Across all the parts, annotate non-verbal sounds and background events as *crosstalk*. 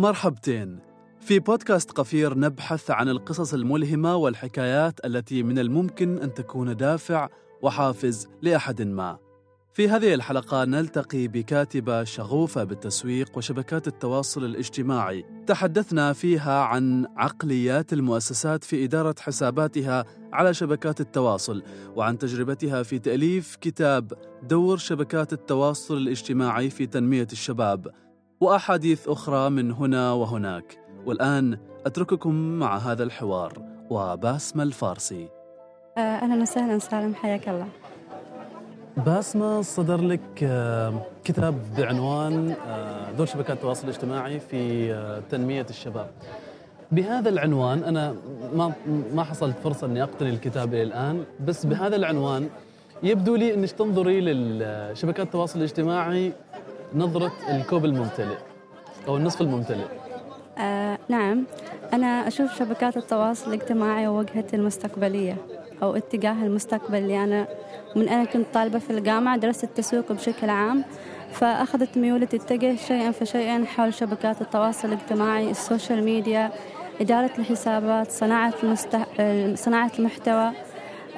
مرحبتين. في بودكاست قفير نبحث عن القصص الملهمة والحكايات التي من الممكن أن تكون دافع وحافز لأحد ما. في هذه الحلقة نلتقي بكاتبة شغوفة بالتسويق وشبكات التواصل الاجتماعي. تحدثنا فيها عن عقليات المؤسسات في إدارة حساباتها على شبكات التواصل وعن تجربتها في تأليف كتاب دور شبكات التواصل الاجتماعي في تنمية الشباب. وأحاديث أخرى من هنا وهناك. والآن أترككم مع هذا الحوار وباسمة الفارسي. آه، أهلا وسهلا سالم حياك الله. باسمة صدر لك آه، كتاب بعنوان آه، دور شبكات التواصل الاجتماعي في تنمية الشباب. بهذا العنوان أنا ما ما حصلت فرصة أني أقتني الكتاب إلى الآن بس بهذا العنوان يبدو لي أنك تنظري لشبكات التواصل الاجتماعي نظرة الكوب الممتلئ أو النصف الممتلئ. آه نعم. أنا أشوف شبكات التواصل الاجتماعي وجهتي المستقبلية أو اتجاه المستقبل. اللي أنا من أنا كنت طالبة في الجامعة درست التسويق بشكل عام فأخذت ميولي تتجه شيئا فشيئا حول شبكات التواصل الاجتماعي ال social media إدارة الحسابات صناعة, المست... صناعة المحتوى. آه،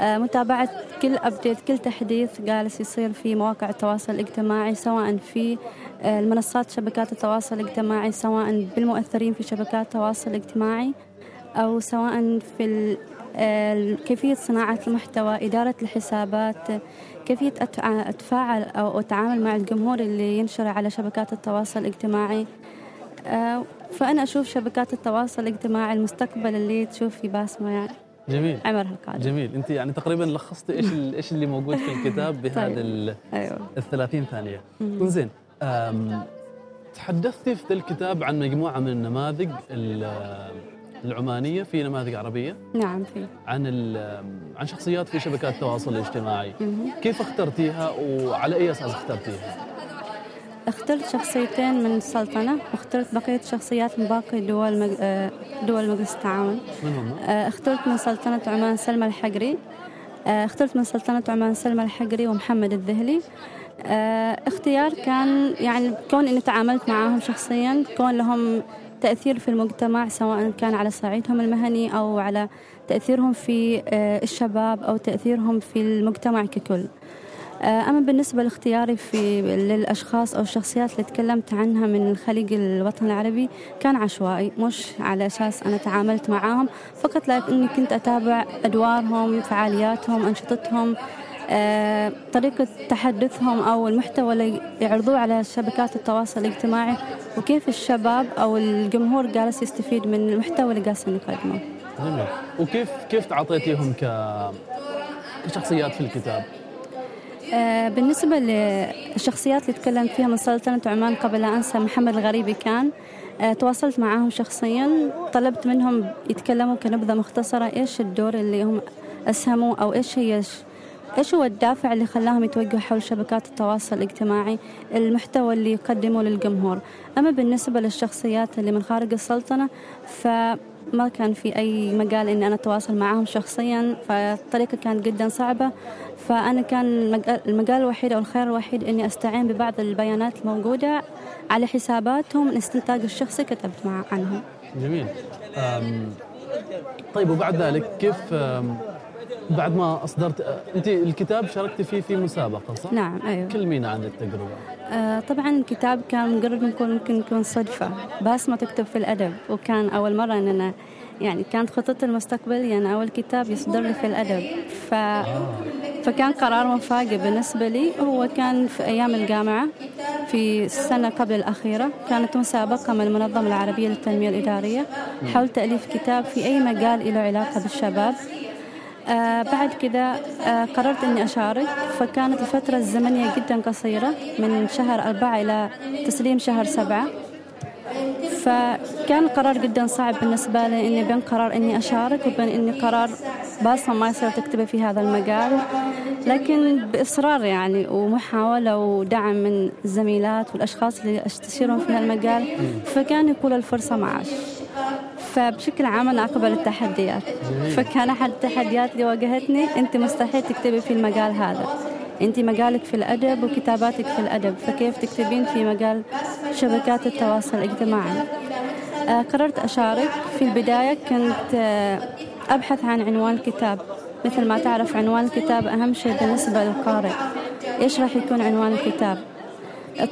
متابعة كل أبديت كل تحديث جالس يصير في مواقع التواصل الاجتماعي سواء في آه، المنصات شبكات التواصل الاجتماعي سواء بالمؤثرين في شبكات التواصل الاجتماعي أو سواء في آه، كيفية صناعة المحتوى إدارة الحسابات كيفية أتفاعل أو أتعامل مع الجمهور اللي ينشر على شبكات التواصل الاجتماعي. فأنا أشوف شبكات التواصل الاجتماعي المستقبل اللي تشوف في باسمة يعني. جميل. عمرها القادم. جميل. انت يعني تقريبا لخصتي إيش إيش اللي موجود في الكتاب *laughs* بهذا طيب. أيوه. ال 30 ثانية زين تحدثتي في الكتاب عن مجموعة من النماذج العمانية. في نماذج عربية. نعم في. عن عن شخصيات في شبكات التواصل الاجتماعي. كيف اخترتيها وعلى أي أساس اخترتيها؟ اخترت شخصيتين من السلطنة واخترت بقية شخصيات من باقي دول مج... آه، دول مجلس التعاون. من هم؟ آه، اخترت من سلطنة عمان سلمى الحقري. آه، اخترت من سلطنة عمان سلمى الحقري ومحمد الذهلي. اختيار كان يعني كون إني تعاملت معاهم شخصيا كون لهم تأثير في المجتمع سواء كان على صعيدهم المهني أو على تأثيرهم في الشباب أو تأثيرهم في المجتمع ككل. أما بالنسبة لاختياري في للأشخاص أو الشخصيات اللي تكلمت عنها من الخليج الوطن العربي كان عشوائي مش على أساس أنا تعاملت معاهم فقط لأني كنت أتابع أدوارهم فعالياتهم أنشطتهم آه، طريقة تحدثهم أو المحتوى اللي يعرضوه على شبكات التواصل الاجتماعي وكيف الشباب أو الجمهور جالس يستفيد من المحتوى اللي جالسين يقدمه. وكيف كيف تعاطيتيهم ك كشخصيات في الكتاب؟ آه، بالنسبة للشخصيات اللي تكلمت فيها من سلطنة عمان قبل لا أنسى محمد الغريبي كان. آه، تواصلت معهم شخصيا طلبت منهم يتكلموا كنبذة مختصرة إيش الدور اللي هم أسهموا أو إيش هي إيش هو الدافع اللي خلاهم يتوجهوا حول شبكات التواصل الاجتماعي المحتوى اللي يقدمه للجمهور. أما بالنسبة للشخصيات اللي من خارج السلطنة فما كان في أي مجال إني أنا أتواصل معهم شخصيا فالطريقة كانت جدا صعبة. فأنا كان المجال الوحيد أو الخيار الوحيد إني أستعين ببعض البيانات الموجودة على حساباتهم من استنتاج الشخصي كتبت مع عنهم جميل طيب وبعد ذلك كيف بعد ما أصدرت أنت الكتاب شاركت فيه في مسابقة صح؟ نعم أيوه كلمينا عن التجربة آه طبعا الكتاب كان مجرد ممكن ممكن يكون صدفة باسمه تكتب في الأدب وكان أول مرة إن أنا يعني كانت خطتي المستقبلية إن أول كتاب يصدر لي في الأدب ف آه. فكان قرار مفاجئ بالنسبة لي. هو كان في أيام الجامعة في السنة قبل الأخيرة. كانت مسابقة من المنظمة العربية للتنمية الإدارية. حول تأليف كتاب في أي مجال له علاقة بالشباب. آه بعد كذا آه قررت أني أشارك. فكانت الفترة الزمنية جدا قصيرة من شهر أربعة إلى تسليم شهر سبعة. فكان قرار جدا صعب بالنسبة لي إني بين قرار إني أشارك وبين إني قرار باصة ما يصير تكتبي في هذا المجال لكن بإصرار يعني ومحاولة ودعم من الزميلات والأشخاص اللي أستشيرهم في هالمجال فكان يقول الفرصة معاش. فبشكل عام أنا أقبل التحديات. فكان أحد التحديات اللي واجهتني أنت مستحيل تكتبي في المجال هذا. أنت مجالك في الأدب وكتاباتك في الأدب فكيف تكتبين في مجال شبكات التواصل الاجتماعي؟ آه، قررت أشارك. في البداية كنت آه، أبحث عن عنوان الكتاب مثل ما تعرف عنوان الكتاب أهم شيء بالنسبة للقارئ. إيش راح يكون عنوان الكتاب؟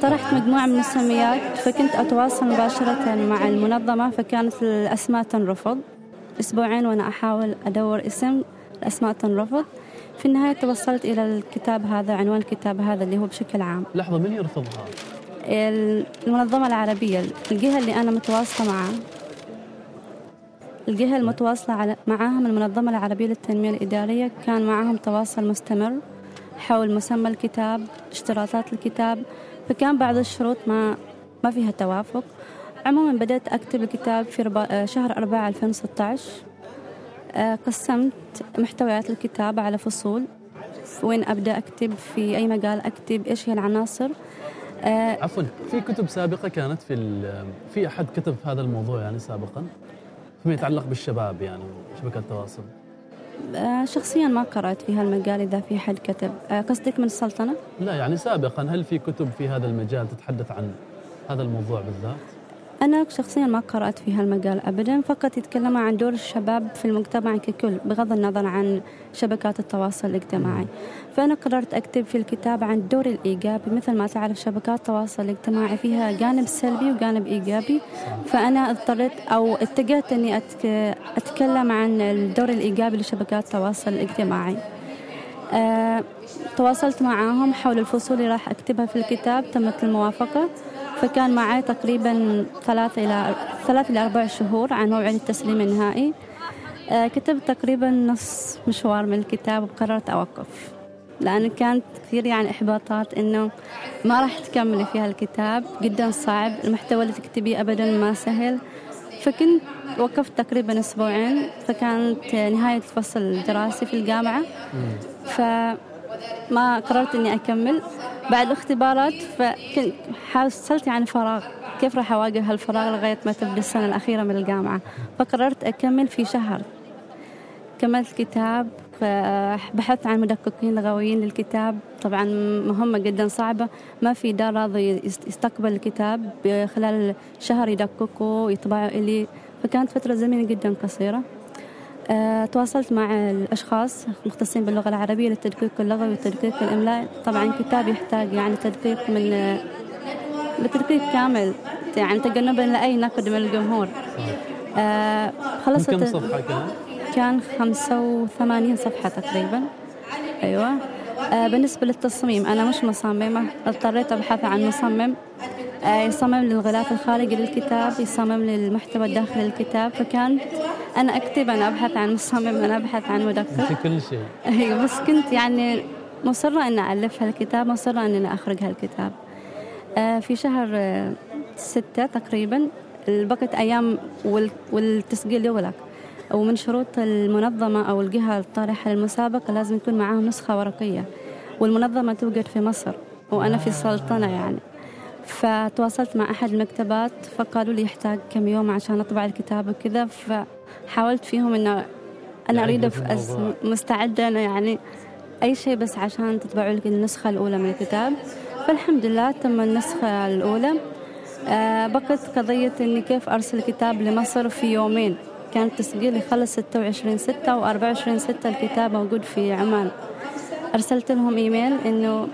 طرحت مجموعة من السميات فكنت أتواصل مباشرة مع المنظمة فكانت الأسماء تنرفض. أسبوعين وأنا أحاول أدور اسم الأسماء تنرفض. في النهاية توصلت إلى الكتاب هذا عنوان الكتاب هذا اللي هو بشكل عام. لحظة من يرفضها؟ المنظمة العربية الجهة اللي أنا متواصلة معها الجهة المتواصلة معاهم المنظمة العربية للتنمية الإدارية كان معهم تواصل مستمر حول مسمى الكتاب اشتراطات الكتاب فكان بعض الشروط ما ما فيها توافق. عموما بدأت أكتب الكتاب في شهر أربعة 2016 آه، قسمت محتويات الكتاب على فصول. وين أبدأ أكتب؟ في أي مجال أكتب؟ إيش هي العناصر؟ آه عفوا في كتب سابقة كانت في في أحد كتب في هذا الموضوع يعني سابقا فيما يتعلق بالشباب يعني وشبكة التواصل. آه شخصيا ما قرأت في هالمجال إذا في حد كتب. آه قصدك من السلطنة؟ لا يعني سابقا هل في كتب في هذا المجال تتحدث عن هذا الموضوع بالذات؟ أنا شخصيا ما قرأت في هالمجال أبدا فقط يتكلم عن دور الشباب في المجتمع ككل بغض النظر عن شبكات التواصل الاجتماعي. فأنا قررت أكتب في الكتاب عن الدور الإيجابي مثل ما تعرف شبكات التواصل الاجتماعي فيها جانب سلبي وجانب إيجابي. فأنا اضطريت أو اتجهت أني أتكلم عن الدور الإيجابي لشبكات التواصل الاجتماعي. أه تواصلت معهم حول الفصول اللي راح أكتبها في الكتاب تمت الموافقة. فكان معي تقريبا ثلاثة إلى ثلاثة إلى أربع شهور عن موعد التسليم النهائي. آه، كتبت تقريبا نص مشوار من الكتاب وقررت أوقف لأن كانت كثير يعني إحباطات إنه ما راح تكملي في هالكتاب جدا صعب المحتوى اللي تكتبيه أبدا ما سهل. فكنت وقفت تقريبا أسبوعين فكانت نهاية الفصل الدراسي في الجامعة. فما قررت إني أكمل. بعد الاختبارات فكنت حصلت يعني فراغ. كيف راح أواجه هالفراغ لغاية ما تبدأ السنة الأخيرة من الجامعة؟ فقررت أكمل في شهر. كملت الكتاب بحثت عن مدققين لغويين للكتاب. طبعا مهمة جدا صعبة. ما في دار راضي يستقبل الكتاب خلال شهر يدققوا ويطبعوا إلي. فكانت فترة زمنية جدا قصيرة. تواصلت مع الأشخاص المختصين باللغة العربية للتدقيق اللغوي والتدقيق الإملائي. طبعا كتاب يحتاج يعني تدقيق من بتدقيق كامل يعني تجنبا لأي نقد من الجمهور. أه خلصت كم صفحة كان؟ كان 85 صفحة تقريبا. أيوة. أه بالنسبة للتصميم أنا مش مصممة. اضطريت أبحث عن مصمم. آه، يصمم للغلاف الخارجي للكتاب يصمم للمحتوى الداخلي للكتاب. فكان أنا أكتب أنا أبحث عن مصمم أنا أبحث عن مدقق. في كل شيء. أيوة بس كنت يعني مصرة أن ألف هالكتاب مصرة أن أنا أخرج هالكتاب. آه، في شهر آه، ستة تقريبا بقت أيام والتسجيل يغلق. ومن شروط المنظمة أو الجهة الطارحة للمسابقة لازم يكون معاهم نسخة ورقية. والمنظمة توجد في مصر وأنا في السلطنة يعني. فتواصلت مع أحد المكتبات فقالوا لي يحتاج كم يوم عشان أطبع الكتاب وكذا فحاولت فيهم إنه أنا أريد أس... مستعدة أنا يعني أي شيء بس عشان تطبعوا لي النسخة الأولى من الكتاب. فالحمد لله تم النسخة الأولى. آه بقت قضية إني كيف أرسل كتاب لمصر في يومين. كان التسجيل يخلص 26 ستة و 24 ستة الكتاب موجود في عمان. أرسلت لهم إيميل إنه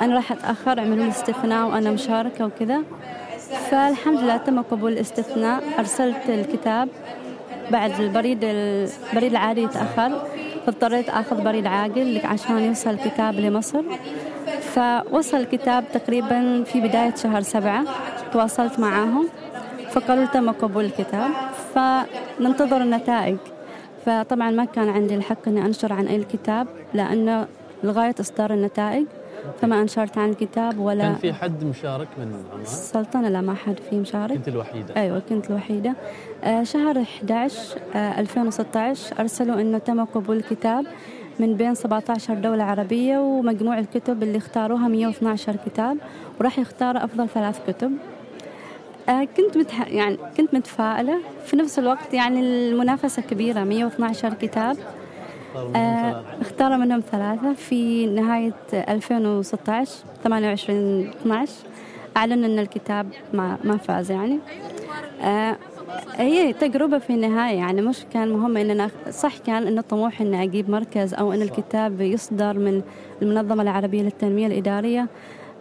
أنا راح أتأخر عملوا لي استثناء وأنا مشاركة وكذا. فالحمد لله تم قبول الاستثناء. أرسلت الكتاب. بعد البريد البريد العادي يتأخر. فاضطريت أخذ بريد عاجل عشان يوصل الكتاب لمصر. فوصل الكتاب تقريبا في بداية شهر سبعة. تواصلت معاهم. فقالوا تم قبول الكتاب. فننتظر النتائج. فطبعا ما كان عندي الحق إني أنشر عن أي الكتاب لأنه لغاية إصدار النتائج. فما أنشرت عن الكتاب ولا كان في حد مشارك من عمان؟ السلطنة؟ لا ما حد فيه مشارك. كنت الوحيدة. أيوة كنت الوحيدة. آه شهر 11 آه 2016 أرسلوا إنه تم قبول الكتاب من بين 17 دولة عربية ومجموع الكتب اللي اختاروها 112 كتاب وراح يختاروا أفضل ثلاث كتب. آه كنت متح... يعني كنت متفائلة. في نفس الوقت يعني المنافسة كبيرة 112 كتاب. آه اختار منهم ثلاثة. في نهاية 2016 28 12 أعلن أن الكتاب ما ما فاز يعني. آه هي تجربة في النهاية يعني مش كان مهم إن أنا صح كان إنه طموح إني أجيب مركز أو إن الكتاب يصدر من المنظمة العربية للتنمية الإدارية.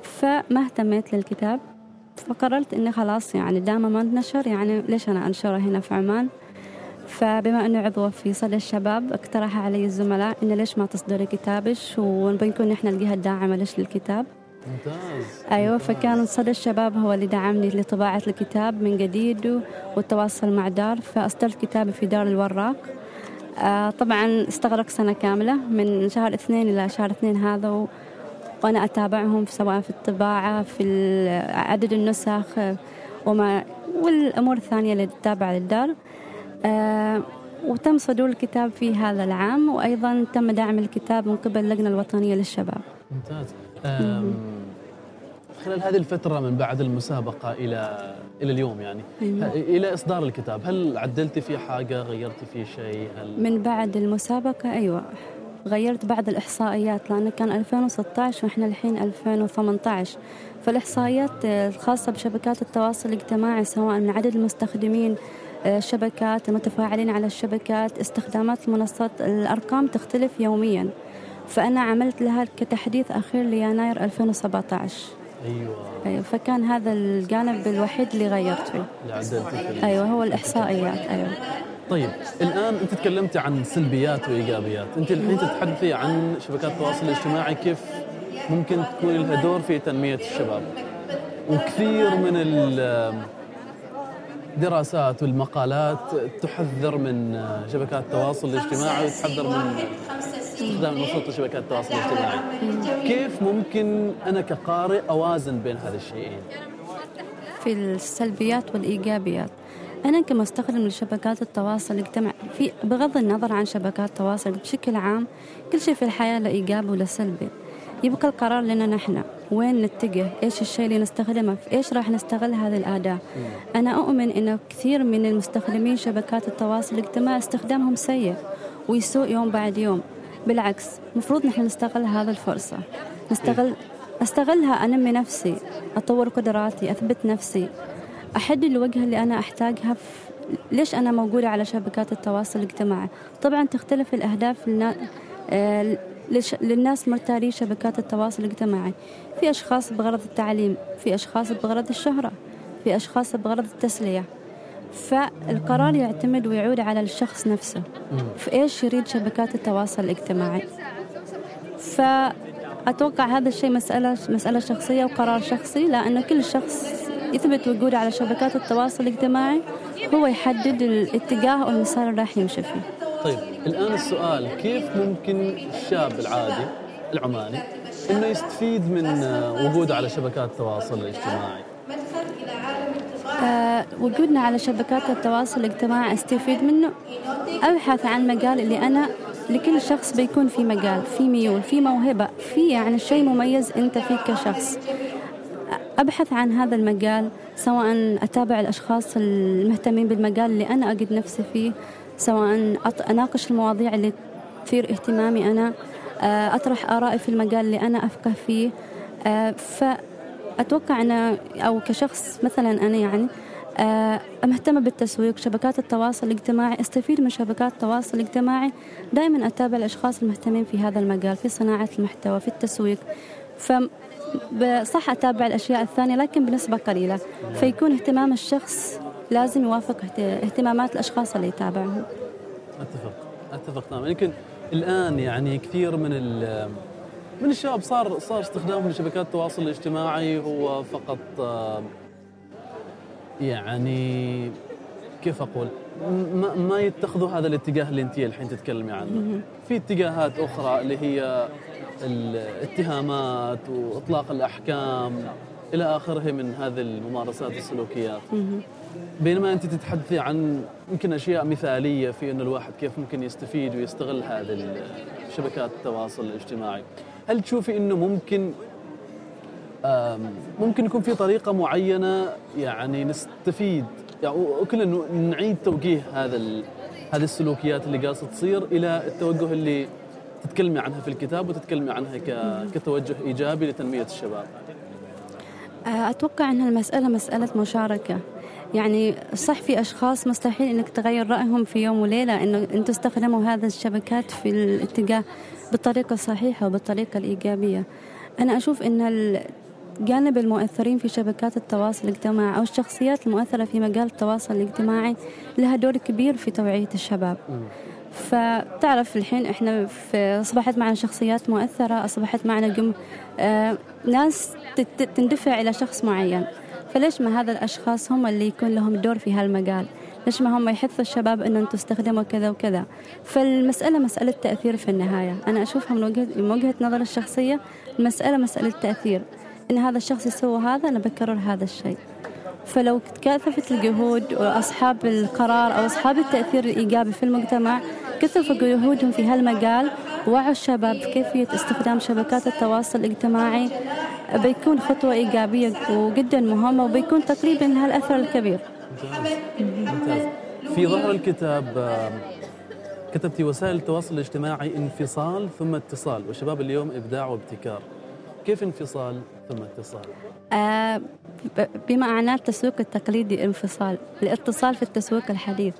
فما اهتميت للكتاب فقررت إني خلاص يعني دام ما انتشر يعني ليش أنا أنشره هنا في عمان؟ فبما أنه عضوة في صدى الشباب اقترح علي الزملاء إنه ليش ما تصدري كتابش ونكون نحن الجهة الداعمة ليش للكتاب؟ ممتاز. أيوة فكان صدى الشباب هو اللي دعمني لطباعة الكتاب من جديد والتواصل مع دار فأصدرت كتابي في دار الوراق. آه طبعا استغرق سنة كاملة من شهر اثنين إلى شهر اثنين هذا و... وأنا أتابعهم سواء في الطباعة في عدد النسخ وما والأمور الثانية اللي تتابع للدار. وتم صدور الكتاب في هذا العام وأيضا تم دعم الكتاب من قبل اللجنة الوطنية للشباب. ممتاز. خلال هذه الفترة من بعد المسابقة إلى إلى اليوم يعني أيوة. إلى إصدار الكتاب هل عدلتي في حاجة غيرتي في شيء؟ هل من بعد المسابقة؟ أيوة. غيرت بعض الإحصائيات لأنه كان 2016 وإحنا الحين 2018 فالإحصائيات الخاصة بشبكات التواصل الاجتماعي سواء من عدد المستخدمين الشبكات المتفاعلين على الشبكات استخدامات المنصات الأرقام تختلف يوميا. فأنا عملت لها كتحديث أخير ليناير 2017 أيوة. أيوة فكان هذا الجانب الوحيد اللي غيرت فيه. أيوة هو الإحصائيات أيوة. طيب الآن أنت تكلمتي عن سلبيات وإيجابيات. أنت الحين تتحدثي عن شبكات التواصل الاجتماعي كيف ممكن تكون لها دور في تنمية الشباب؟ وكثير من الدراسات والمقالات تحذر من شبكات التواصل الاجتماعي وتحذر من استخدام المنصات شبكات التواصل الاجتماعي. كيف ممكن أنا كقارئ أوازن بين هذا الشيئين في السلبيات والإيجابيات. أنا كمستخدم لشبكات التواصل الاجتماعي في بغض النظر عن شبكات التواصل بشكل عام كل شيء في الحياة له إيجابي وله سلبي. يبقى القرار لنا نحن. وين نتجه؟ إيش الشيء اللي نستخدمه؟ في إيش راح نستغل هذه الأداة؟ أنا أؤمن انه كثير من المستخدمين شبكات التواصل الاجتماعي استخدامهم سيء ويسوء يوم بعد يوم. بالعكس المفروض نحن نستغل هذه الفرصة. نستغل أستغلها أنمي نفسي أطور قدراتي أثبت نفسي. أحدد الوجهة اللي أنا أحتاجها في ليش أنا موجودة على شبكات التواصل الاجتماعي؟ طبعا تختلف الأهداف لنا... آه... للناس مرتاري شبكات التواصل الاجتماعي. في أشخاص بغرض التعليم في أشخاص بغرض الشهرة في أشخاص بغرض التسلية. فالقرار يعتمد ويعود على الشخص نفسه. في إيش يريد شبكات التواصل الاجتماعي؟ فأتوقع هذا الشيء مسألة مسألة شخصية وقرار شخصي لأنه كل شخص يثبت وجوده على شبكات التواصل الاجتماعي هو يحدد الاتجاه أو المسار اللي راح يمشي فيه. طيب الآن السؤال كيف ممكن الشاب العادي العماني إنه يستفيد من وجوده على شبكات التواصل الاجتماعي. آه، وجودنا على شبكات التواصل الاجتماعي أستفيد منه؟ أبحث عن مجال اللي أنا لكل شخص بيكون في مجال في ميول في موهبة في يعني شيء مميز أنت فيه كشخص. أبحث عن هذا المجال سواء أتابع الأشخاص المهتمين بالمجال اللي أنا أجد نفسي فيه سواء أناقش المواضيع اللي تثير اهتمامي آه، أطرح آرائي في المجال اللي أنا أفقه فيه. آه، ف أتوقع أنا أو كشخص مثلا أنا يعني آه، مهتمة بالتسويق شبكات التواصل الاجتماعي أستفيد من شبكات التواصل الاجتماعي. دائما أتابع الأشخاص المهتمين في هذا المجال في صناعة المحتوى في التسويق. ف صح أتابع الأشياء الثانية لكن بنسبة قليلة. فيكون اهتمام الشخص لازم يوافق اهتمامات الأشخاص اللي يتابعهم. أتفق. أتفق تماما. يمكن الآن يعني كثير من من الشباب صار صار استخدامهم لشبكات التواصل الاجتماعي هو فقط آه، يعني كيف أقول؟ ما, ما يتخذوا هذا الاتجاه اللي أنت الحين تتكلمي عنه. في اتجاهات أخرى اللي هي الاتهامات وإطلاق الأحكام إلى آخره من هذه الممارسات السلوكيات. بينما أنت تتحدثي عن يمكن أشياء مثالية في انه الواحد كيف ممكن يستفيد ويستغل هذه شبكات التواصل الاجتماعي. هل تشوفي أنه ممكن ممكن يكون في طريقة معينة يعني نستفيد يعني وكلنا نعيد توجيه هذا هذه السلوكيات اللي قاصة تصير إلى التوجه اللي تتكلمي عنها في الكتاب وتتكلمي عنها كتوجه إيجابي لتنمية الشباب؟ أتوقع أن المسألة مسألة مشاركة. يعني صح في أشخاص مستحيل إنك تغير رأيهم في يوم وليلة إنه أن تستخدموا هذا الشبكات في الاتجاه بالطريقة الصحيحة وبالطريقة الإيجابية. أنا أشوف أن جانب المؤثرين في شبكات التواصل الاجتماعي أو الشخصيات المؤثرة في مجال التواصل الاجتماعي لها دور كبير في توعية الشباب. فتعرف الحين إحنا في أصبحت معنا شخصيات مؤثرة أصبحت معنا جم... آه ناس تندفع إلى شخص معين. فليش ما هذا الأشخاص هم اللي يكون لهم دور في هالمجال؟ ليش ما هم يحثوا الشباب إنهم تستخدموا كذا وكذا؟ فالمسألة مسألة تأثير في النهاية. أنا أشوفها من وجهه من وجهة نظر الشخصية المساله مسألة تأثير. إن هذا الشخص يسوي هذا أنا بكرر هذا الشيء. فلو تكاثفت الجهود وأصحاب القرار أو أصحاب التأثير الإيجابي في المجتمع كثفوا جهودهم في هالمجال وعوا الشباب كيفية استخدام شبكات التواصل الاجتماعي بيكون خطوة إيجابية وجدا مهمة وبيكون تقريبا لها الأثر الكبير ممتاز. في ظهر الكتاب كتبتي وسائل التواصل الاجتماعي انفصال ثم اتصال وشباب اليوم إبداع وابتكار كيف انفصال ثم اتصال؟ آه بمعنى التسويق التقليدي انفصال الاتصال في التسويق الحديث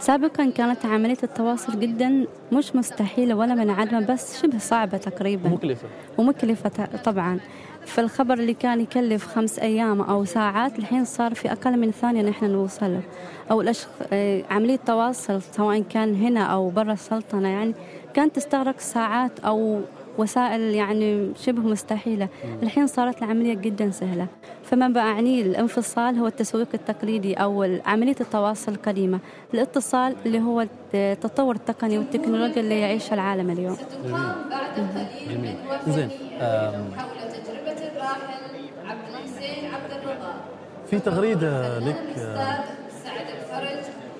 سابقا كانت عملية التواصل جدا مش مستحيلة ولا منعدمة بس شبه صعبة تقريبا. ومكلفة ومكلفة طبعا. فالخبر اللي كان يكلف خمس أيام أو ساعات الحين صار في أقل من ثانية نحن نوصل. له أو الأشخ... آه، عملية تواصل سواء كان هنا أو برا السلطنة يعني كانت تستغرق ساعات أو وسائل يعني شبه مستحيلة. الحين صارت العملية جدا سهلة. فما بأعني الانفصال هو التسويق التقليدي أو عملية التواصل القديمة. الاتصال اللي هو التطور التقني والتكنولوجيا اللي يعيشها العالم اليوم. جميل. زين. في تغريدة لك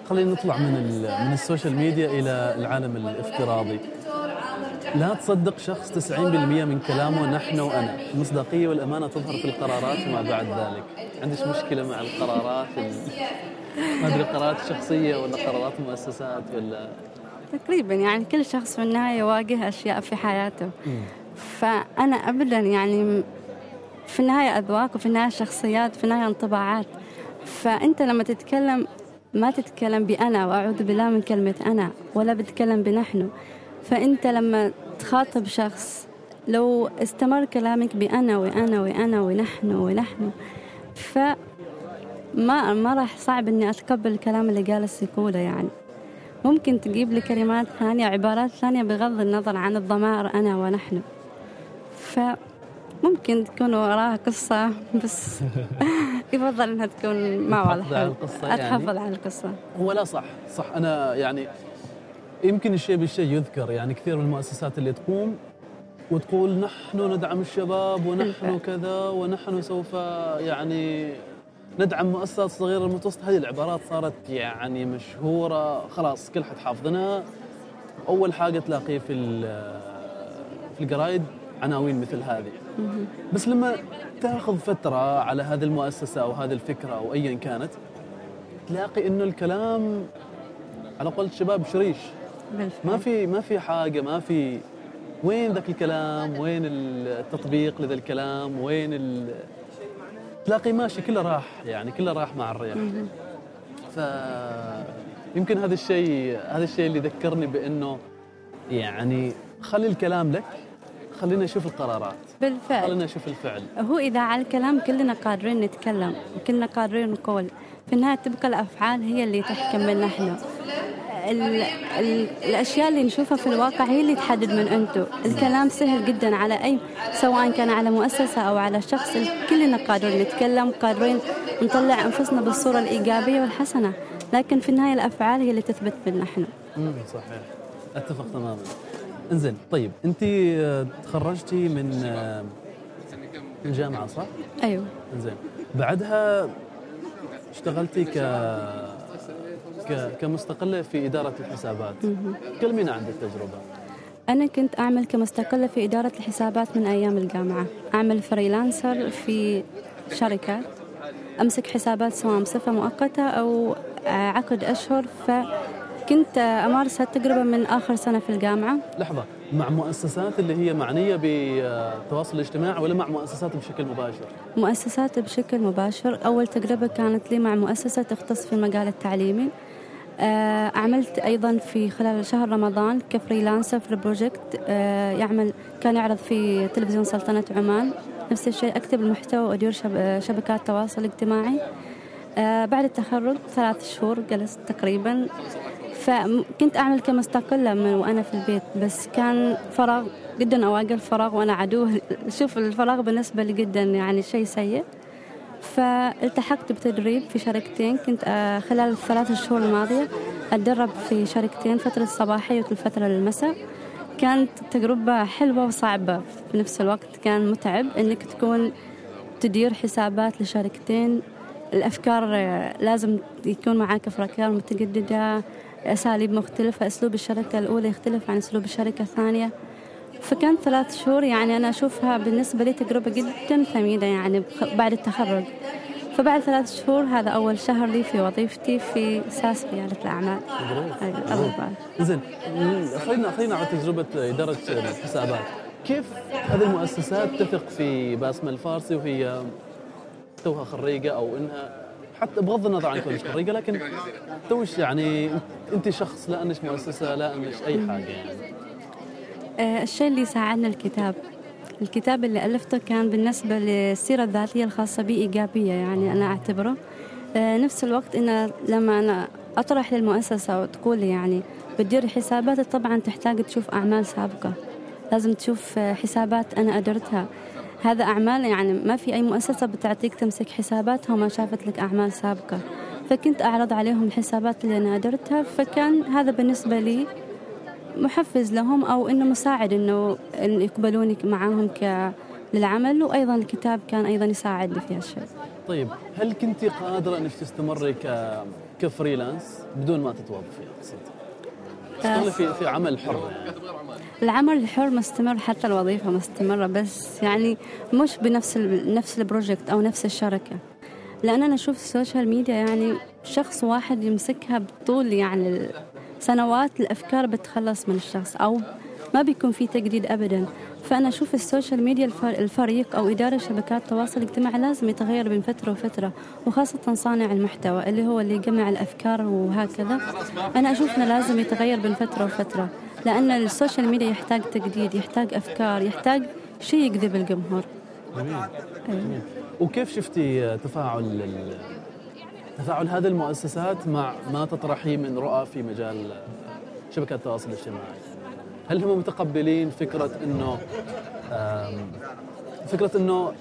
خلينا نطلع من من السوشيال ميديا إلى العالم الافتراضي. لا تصدق شخص 90% من كلامه نحن وأنا. المصداقية والأمانة تظهر في القرارات وما بعد ذلك. عندك مشكلة مع القرارات؟ *laughs* ما أدري قرارات شخصية ولا قرارات مؤسسات ولا تقريبا يعني كل شخص في النهاية يواجه أشياء في حياته. فأنا أبدا يعني في النهاية أذواق وفي النهاية شخصيات في النهاية انطباعات. فأنت لما تتكلم ما تتكلم بأنا وأعوذ بالله من كلمة أنا ولا بتكلم بنحن. فأنت لما تخاطب شخص لو استمر كلامك بأنا وأنا وأنا ونحن ونحن ف ما ما راح صعب إني أتقبل الكلام اللي جالس يقوله يعني. ممكن تجيب لي كلمات ثانية عبارات ثانية بغض النظر عن الضمائر أنا ونحن. فممكن تكون وراها قصة بس *laughs* يفضل إنها تكون ما واضحة على القصة يعني؟ على القصة. هو لا صح صح. أنا يعني يمكن الشيء بالشيء يذكر. يعني كثير من المؤسسات اللي تقوم وتقول نحن ندعم الشباب ونحن كذا ونحن سوف يعني ندعم مؤسسات صغيرة المتوسطة. هذه العبارات صارت يعني مشهورة. خلاص كل حد حافظنها أول حاجة تلاقيه في في الجرايد عناوين مثل هذه. بس لما تأخذ فترة على هذه المؤسسة أو هذه الفكرة أو أيا كانت تلاقي إنه الكلام على قولة الشباب شريش. بالفعل. ما في ما في حاجة ما في وين ذاك الكلام؟ وين التطبيق لذا الكلام؟ وين ال... تلاقي ماشي كله راح يعني كله راح مع الرياح ف يمكن هذا الشيء هذا الشيء اللي ذكرني بأنه يعني خلي الكلام لك خلينا نشوف القرارات. بالفعل. خلينا نشوف الفعل. هو إذا على الكلام كلنا قادرين نتكلم وكلنا قادرين نقول. في النهاية تبقى الأفعال هي اللي تحكم من نحن ال ال الأشياء اللي نشوفها في الواقع هي اللي تحدد من أنتم الكلام سهل جدا على اي سواء كان على مؤسسة أو على شخص كلنا قادرين نتكلم قادرين نطلع أنفسنا بالصورة الإيجابية والحسنة. لكن في النهاية الأفعال هي اللي تثبت من نحن صحيح. أتفق تماما. إنزين طيب أنت تخرجتي من الجامعة صح؟ أيوه. إنزين. بعدها اشتغلتي ك كمستقلة في إدارة الحسابات. كلمينا عن التجربة. أنا كنت أعمل كمستقلة في إدارة الحسابات من أيام الجامعة. أعمل فريلانسر في شركات. أمسك حسابات سواء بصفة مؤقتة أو عقد أشهر. ف كنت أمارس هالتجربة من آخر سنة في الجامعة. لحظة. مع مؤسسات اللي هي معنية بالتواصل الاجتماعي ولا مع مؤسسات بشكل مباشر؟ مؤسسات بشكل مباشر. أول تجربة كانت لي مع مؤسسة تختص في المجال التعليمي. عملت أيضا في خلال شهر رمضان ك freelancer في project آه، يعمل كان يعرض في تلفزيون سلطنة عمان. نفس الشيء أكتب المحتوى وأدير شبكات تواصل اجتماعي. آه، بعد التخرج ثلاث شهور جلست تقريبا. فكنت أعمل كمستقلة من وأنا في البيت بس كان فراغ جدا أواقع الفراغ وأنا عدوه. *laughs* شوف الفراغ بالنسبة لي جدا يعني شيء سيء. فالتحقت بتدريب في شركتين. كنت آه، خلال الثلاث شهور الماضية أتدرب في شركتين فترة الصباحية والفترة المساء. كانت تجربة حلوة وصعبة. في نفس الوقت كان متعب إنك تكون تدير حسابات لشركتين. الأفكار آه، لازم يكون معاك أفكار متجددة أساليب مختلفة أسلوب الشركة الأولى يختلف عن أسلوب الشركة الثانية. فكان ثلاث شهور يعني أنا أشوفها بالنسبة لي تجربة جدا ثمينة يعني بعد التخرج. فبعد ثلاث شهور هذا أول شهر لي في وظيفتي في ساس ريادة الأعمال. زين. خلينا خلينا على تجربة إدارة الحسابات. كيف هذه المؤسسات تثق في باسمة الفارسي وهي توها خريجة أو إنها حتى بغض النظر عن كونك خريجة لكن *laughs* توش يعني أنت شخص لا أنش مؤسسة لا أنش أي حاجة يعني. الشيء اللي ساعدنا الكتاب. الكتاب اللي ألفته كان بالنسبة للسيرة الذاتية الخاصة بي إيجابية يعني أنا أعتبره. آه، نفس الوقت إن لما أنا أطرح للمؤسسة وتقول لي يعني بتدير حسابات طبعا تحتاج تشوف أعمال سابقة. لازم تشوف حسابات أنا أدرتها. هذا أعمال يعني ما في أي مؤسسة بتعطيك تمسك حساباتها وما شافت لك أعمال سابقة. فكنت أعرض عليهم الحسابات اللي أنا أدرتها فكان هذا بالنسبة لي محفز لهم أو إنه مساعد إنه يقبلوني معاهم ك للعمل وأيضا الكتاب كان أيضا يساعدني في هالشيء طيب هل كنت قادرة إنك تستمري ك كفريلانس بدون ما تتوظفي أقصد؟ تشتغلي في في عمل حر يعني. العمل الحر مستمر حتى الوظيفة مستمرة بس يعني مش بنفس نفس ال project أو نفس الشركة لأن أنا أشوف ال social media يعني شخص واحد يمسكها بطول يعني سنوات الأفكار بتخلص من الشخص أو ما بيكون في تجديد أبدا فأنا أشوف ال social media الفريق أو إدارة شبكات التواصل الاجتماعي لازم يتغير بين فترة وفترة وخاصة صانع المحتوى اللي هو اللي يجمع الأفكار وهكذا أنا أشوف أنه لازم يتغير بين فترة وفترة لأن ال social media يحتاج تجديد يحتاج أفكار يحتاج شيء يجذب الجمهور جميل. أيوة. وكيف شفتي تفاعل تفاعل هذه المؤسسات مع ما تطرحيه من رؤى في مجال شبكات التواصل الاجتماعي. هل هم متقبلين فكرة أنه فكرة أنه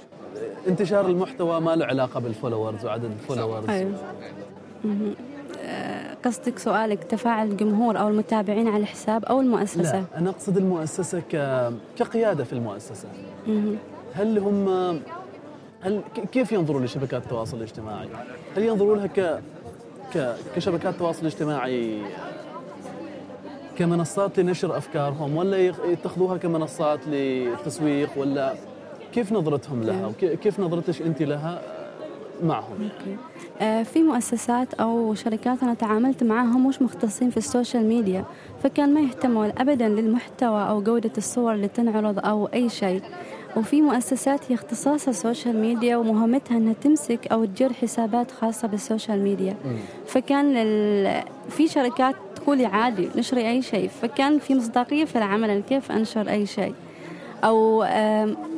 انتشار المحتوى ما له علاقة بال followers وعدد ال followers؟ أيوة. قصدك سؤالك تفاعل الجمهور أو المتابعين على الحساب أو المؤسسة؟ لا أنا أقصد المؤسسة ك... كقيادة في المؤسسة. هل هم هل كيف ينظروا لشبكات التواصل الاجتماعي؟ هل ينظروا لها ك... ك... كشبكات تواصل اجتماعي كمنصات لنشر أفكارهم ولا يتخذوها كمنصات للتسويق ولا كيف نظرتهم لها وكيف نظرتك أنت لها معهم؟ آه في مؤسسات أو شركات أنا تعاملت معاهم مش مختصين في ال social media فكان ما يهتموا ابدا للمحتوى أو جودة الصور اللي تنعرض أو أي شيء وفي مؤسسات هي اختصاصها ال social media ومهمتها إنها تمسك أو تدير حسابات خاصة بال social media. فكان في شركات تقولي عادي نشري أي شيء. فكان في مصداقية في العمل كيف أنشر أي شيء. أو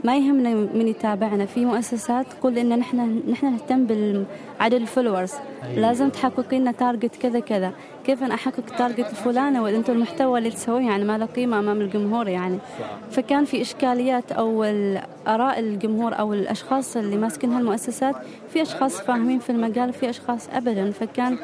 ما يهمنا من يتابعنا. في مؤسسات تقول إن نحن نحن نهتم بعدد ال followers. أيوة. لازم تحققي لنا target كذا كذا. كيف أنا أحقق ال target الفلاني؟ وأنتم المحتوى اللي تسويه يعني ما له قيمة أمام الجمهور يعني. فكان في إشكاليات أو اراء الجمهور أو الأشخاص اللي ماسكين هالمؤسسات في أشخاص فاهمين في المجال في أشخاص ابدا. فكان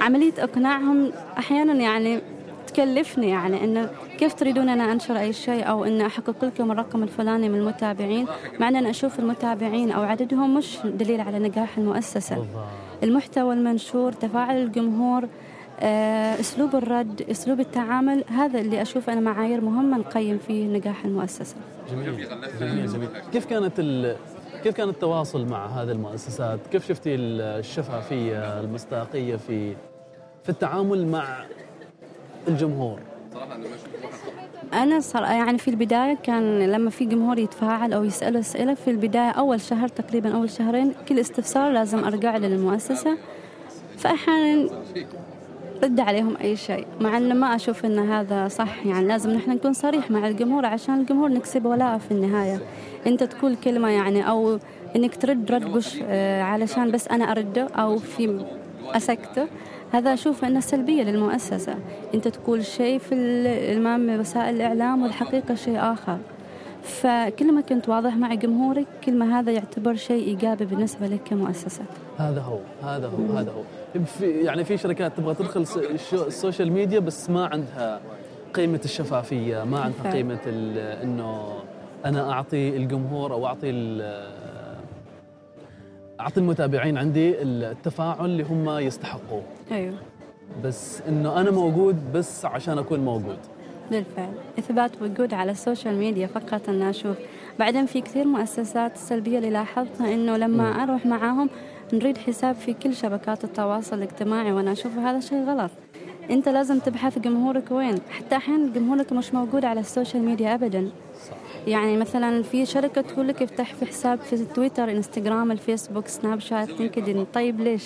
عملية إقناعهم أحيانا يعني تكلفني يعني إنه كيف تريدون أنا أنشر أي شيء أو أن أحقق لكم الرقم الفلاني من المتابعين؟ مع أن أنا أشوف المتابعين أو عددهم مش دليل على نجاح المؤسسة. المحتوى المنشور تفاعل الجمهور آه، أسلوب الرد أسلوب التعامل هذا اللي أشوف أنا معايير مهمة نقيم فيه نجاح المؤسسة. جميل. جميل جميل. كيف كانت ال... كيف كان التواصل مع هذه المؤسسات؟ كيف شفتي الشفافية المصداقية في في التعامل مع الجمهور؟ أنا صار يعني في البداية كان لما في جمهور يتفاعل أو يسأله أسئلة في البداية أول شهر تقريبا أول شهرين كل استفسار لازم أرجع للمؤسسة. فأحيانا رد عليهم أي شيء مع أنه ما أشوف أن هذا صح. يعني لازم نحن نكون صريح مع الجمهور عشان الجمهور نكسب ولاءه في النهاية. أنت تقول كلمة يعني أو أنك ترد رد بش آه، علشان بس أنا أرده أو في أسكته. هذا أشوف أنه سلبية للمؤسسة. أنت تقول شيء في الإمام وسائل الإعلام والحقيقة شيء آخر. فكل ما كنت واضح مع جمهورك كل ما هذا يعتبر شيء إيجابي بالنسبة لك كمؤسسة. هذا هو هذا هو هذا هو. في يعني في شركات تبغى تدخل السوشيال ميديا بس ما عندها قيمة الشفافية ما عندها قيمة إنه أنا أعطي الجمهور أو أعطي أعطي المتابعين عندي التفاعل اللي هم يستحقوه. أيوه. بس إنه أنا موجود بس عشان أكون موجود. بالفعل. إثبات وجود على ال social media فقط أنا أشوف. بعدين في كثير مؤسسات سلبية اللي لاحظتها إنه لما م. أروح معاهم نريد حساب في كل شبكات التواصل الاجتماعي وأنا أشوف هذا شيء غلط. أنت لازم تبحث جمهورك وين. حتى أحيانا جمهورك مش موجود على ال social media ابدا. يعني مثلا في شركة تقول لك افتح في حساب في تويتر إنستغرام الفيسبوك سناب شات لينكدين. طيب ليش؟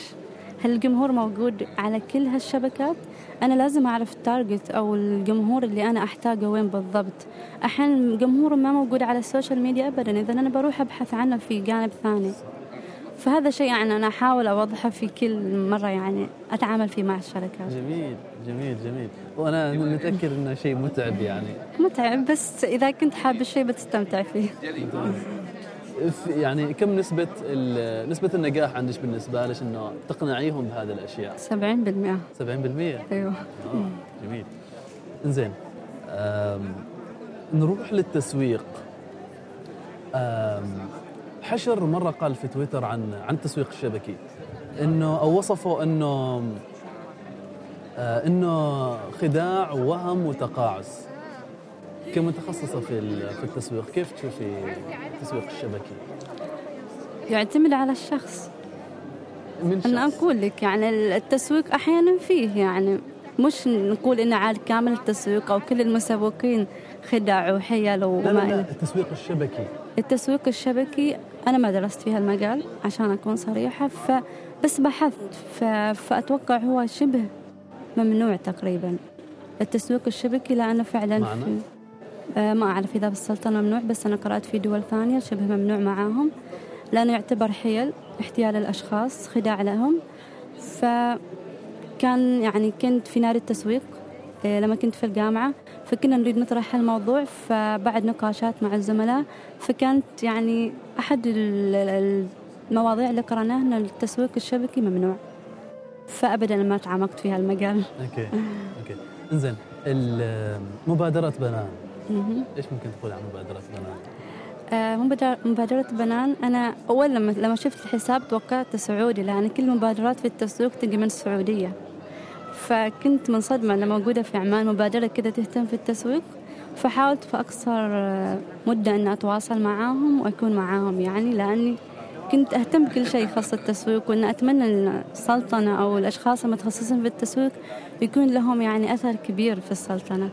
هل الجمهور موجود على كل هالشبكات؟ أنا لازم أعرف ال target أو الجمهور اللي أنا أحتاجه وين بالضبط. أحيانا الجمهور ما موجود على السوشيال ميديا أبدا إذا أنا بروح أبحث عنه في جانب ثاني. فهذا شيء يعني أنا أحاول أوضحه في كل مرة يعني أتعامل فيه مع الشركات. جميل جميل جميل. وأنا متأكد إنه شيء متعب يعني. متعب بس إذا كنت حاب الشيء بتستمتع فيه. يعني كم نسبة نسبة النجاح عندك بالنسبة لك إنه تقنعيهم بهذه الأشياء؟ 70% 70% أيوه. آه جميل. إنزين نروح للتسويق. حشر مرة قال في تويتر عن عن التسويق الشبكي إنه أو وصفه إنه آه إنه خداع ووهم وتقاعس. كمتخصصة في في التسويق؟ كيف تشوفي التسويق الشبكي؟ يعتمد على الشخص. من أنا أقول لك يعني التسويق أحيانا فيه يعني مش نقول إنه عاد كامل التسويق أو كل المسوقين خدع وحيل وما لا, لا, لا التسويق الشبكي. التسويق الشبكي أنا ما درست في هالمجال عشان أكون صريحة فبس بحثت فأتوقع هو شبه ممنوع تقريبا. التسويق الشبكي لأنه فعلا معنى؟ في آه، ما أعرف إذا بالسلطنة ممنوع بس أنا قرأت في دول ثانية شبه ممنوع معاهم. لأنه يعتبر حيل احتيال الأشخاص خداع لهم. فكان يعني كنت في نادي التسويق آه، لما كنت في الجامعة. فكنا نريد نطرح الموضوع فبعد نقاشات مع الزملاء فكانت يعني أحد المواضيع اللي قرأناها أن التسويق الشبكي ممنوع. فأبدا ما تعمقت في هالمجال. أوكي أوكي. إنزين مبادرة بنان إيش ممكن تقول عن مبادرة بنان؟ آه مبادرة بنان أنا أول لما لما شفت الحساب توقعت سعودي لأن كل المبادرات في التسويق تجي من السعودية. فكنت منصدمة أن موجودة في عمان مبادرة كده تهتم في التسويق. فحاولت في أقصر آه، مدة أن أتواصل معاهم وأكون معاهم يعني لأني كنت أهتم بكل شيء يخص التسويق وأن أتمنى أن السلطنة أو الأشخاص المتخصصين في التسويق يكون لهم يعني أثر كبير في السلطنة.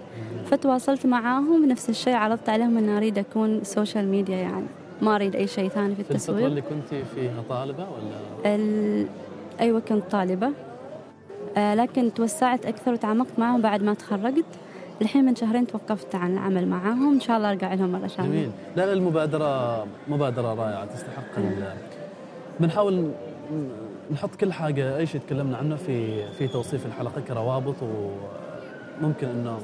فتواصلت معاهم نفس الشيء عرضت عليهم أن أريد أكون social media يعني. ما أريد أي شيء ثاني في التسويق في الفترة اللي كنت فيها طالبة ولا؟ ال... أيوة كنت طالبة. لكن توسعت أكثر وتعمقت معهم بعد ما تخرجت. الحين من شهرين توقفت عن العمل معاهم. إن شاء الله أرجع لهم مرة ثانية. جميل. لا المبادره مبادرة رائعة تستحق بنحاول نحط كل حاجة أي شيء تكلمنا عنه في في توصيف الحلقة كروابط وممكن انه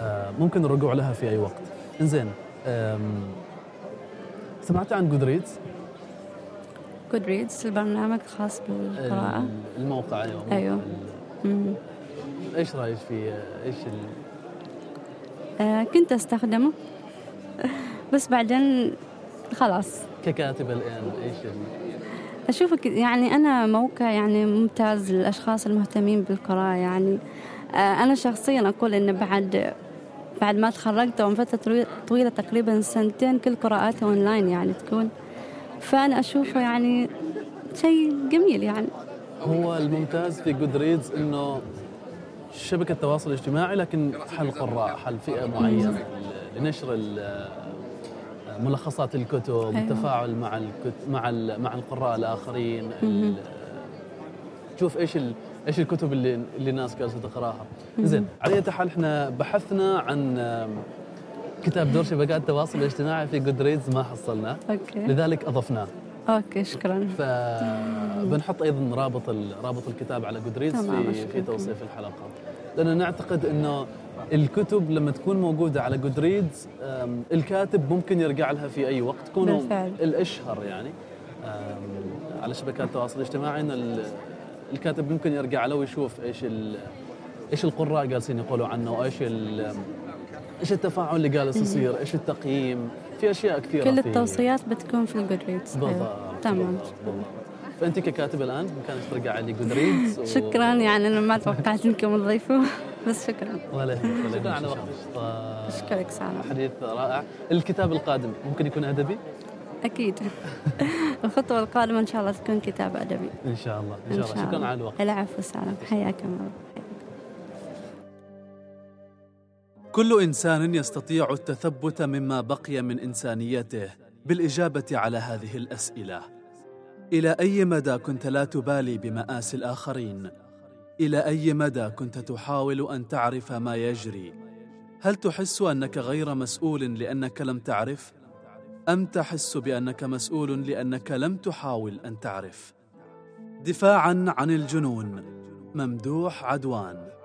آه، ممكن الرجوع لها في أي وقت. إنزين سمعت عن جودريدز جودريدز البرنامج خاص بالقراءة. الموقع أيوة أيوه. إيش رأيك فيه إيش ال... آه كنت أستخدمه. بس بعدين خلاص. ككاتبة الآن إيش ال... أشوفك يعني أنا موقع يعني ممتاز للأشخاص المهتمين بالقراءة يعني. آه أنا شخصيا أقول إن بعد بعد ما تخرجت ومن فترة طويلة تقريبا سنتين كل قراءاتي أونلاين يعني تكون فأنا أشوفه يعني شيء جميل يعني هو الممتاز في جود ريدز إنه شبكة تواصل اجتماعي لكن حل قراء حل فئة معينة لنشر ملخصات الكتب أيوة. التفاعل مع. مع ال... مع القراء الآخرين ال... شوف إيش ال... إيش الكتب اللي اللي الناس جالسة تقراها زين على أي حال إحنا بحثنا عن كتاب دور شبكات التواصل الاجتماعي في جود ريدز ما حصلناه okay لذلك أضفناه okay شكرا فبنحط أيضا رابط. رابط الكتاب على جود ريدز في. في توصيف الحلقة لأن نعتقد إنه الكتب لما تكون موجودة على جود ريدز الكاتب ممكن يرجع لها في أي وقت تكون بالفعل. الأشهر يعني على شبكات التواصل الاجتماعي ان ال- الكاتب ممكن يرجع له ويشوف إيش. إيش القراء جالسين يقولوا عنه وإيش. إيش التفاعل اللي جالس يصير؟ إيش التقييم؟ في أشياء كثيرة كل التوصيات بتكون في الجود ريدز بالضبط. تمام. فأنت ككاتبة الآن بامكانك ترجع لي جود ريدز و... شكرا يعني أنا ما توقعت إنكم تضيفوا بس شكرا. ولا. شكرا على وقتك. أشكرك سالم حديث رائع. الكتاب القادم ممكن يكون أدبي؟ أكيد. *laughs* الخطوة القادمة إن شاء الله تكون كتاب أدبي. إن شاء الله إن شاء الله. شكرا على الوقت. العفو سالم حياك الله. كل إنسان يستطيع التثبت مما بقي من إنسانيته بالإجابة على هذه الأسئلة. إلى أي مدى كنت لا تبالي بمآسي الآخرين؟ إلى أي مدى كنت تحاول أن تعرف ما يجري؟ هل تحس أنك غير مسؤول لأنك لم تعرف؟ أم تحس بأنك مسؤول لأنك لم تحاول أن تعرف؟ دفاعا عن الجنون ممدوح عدوان.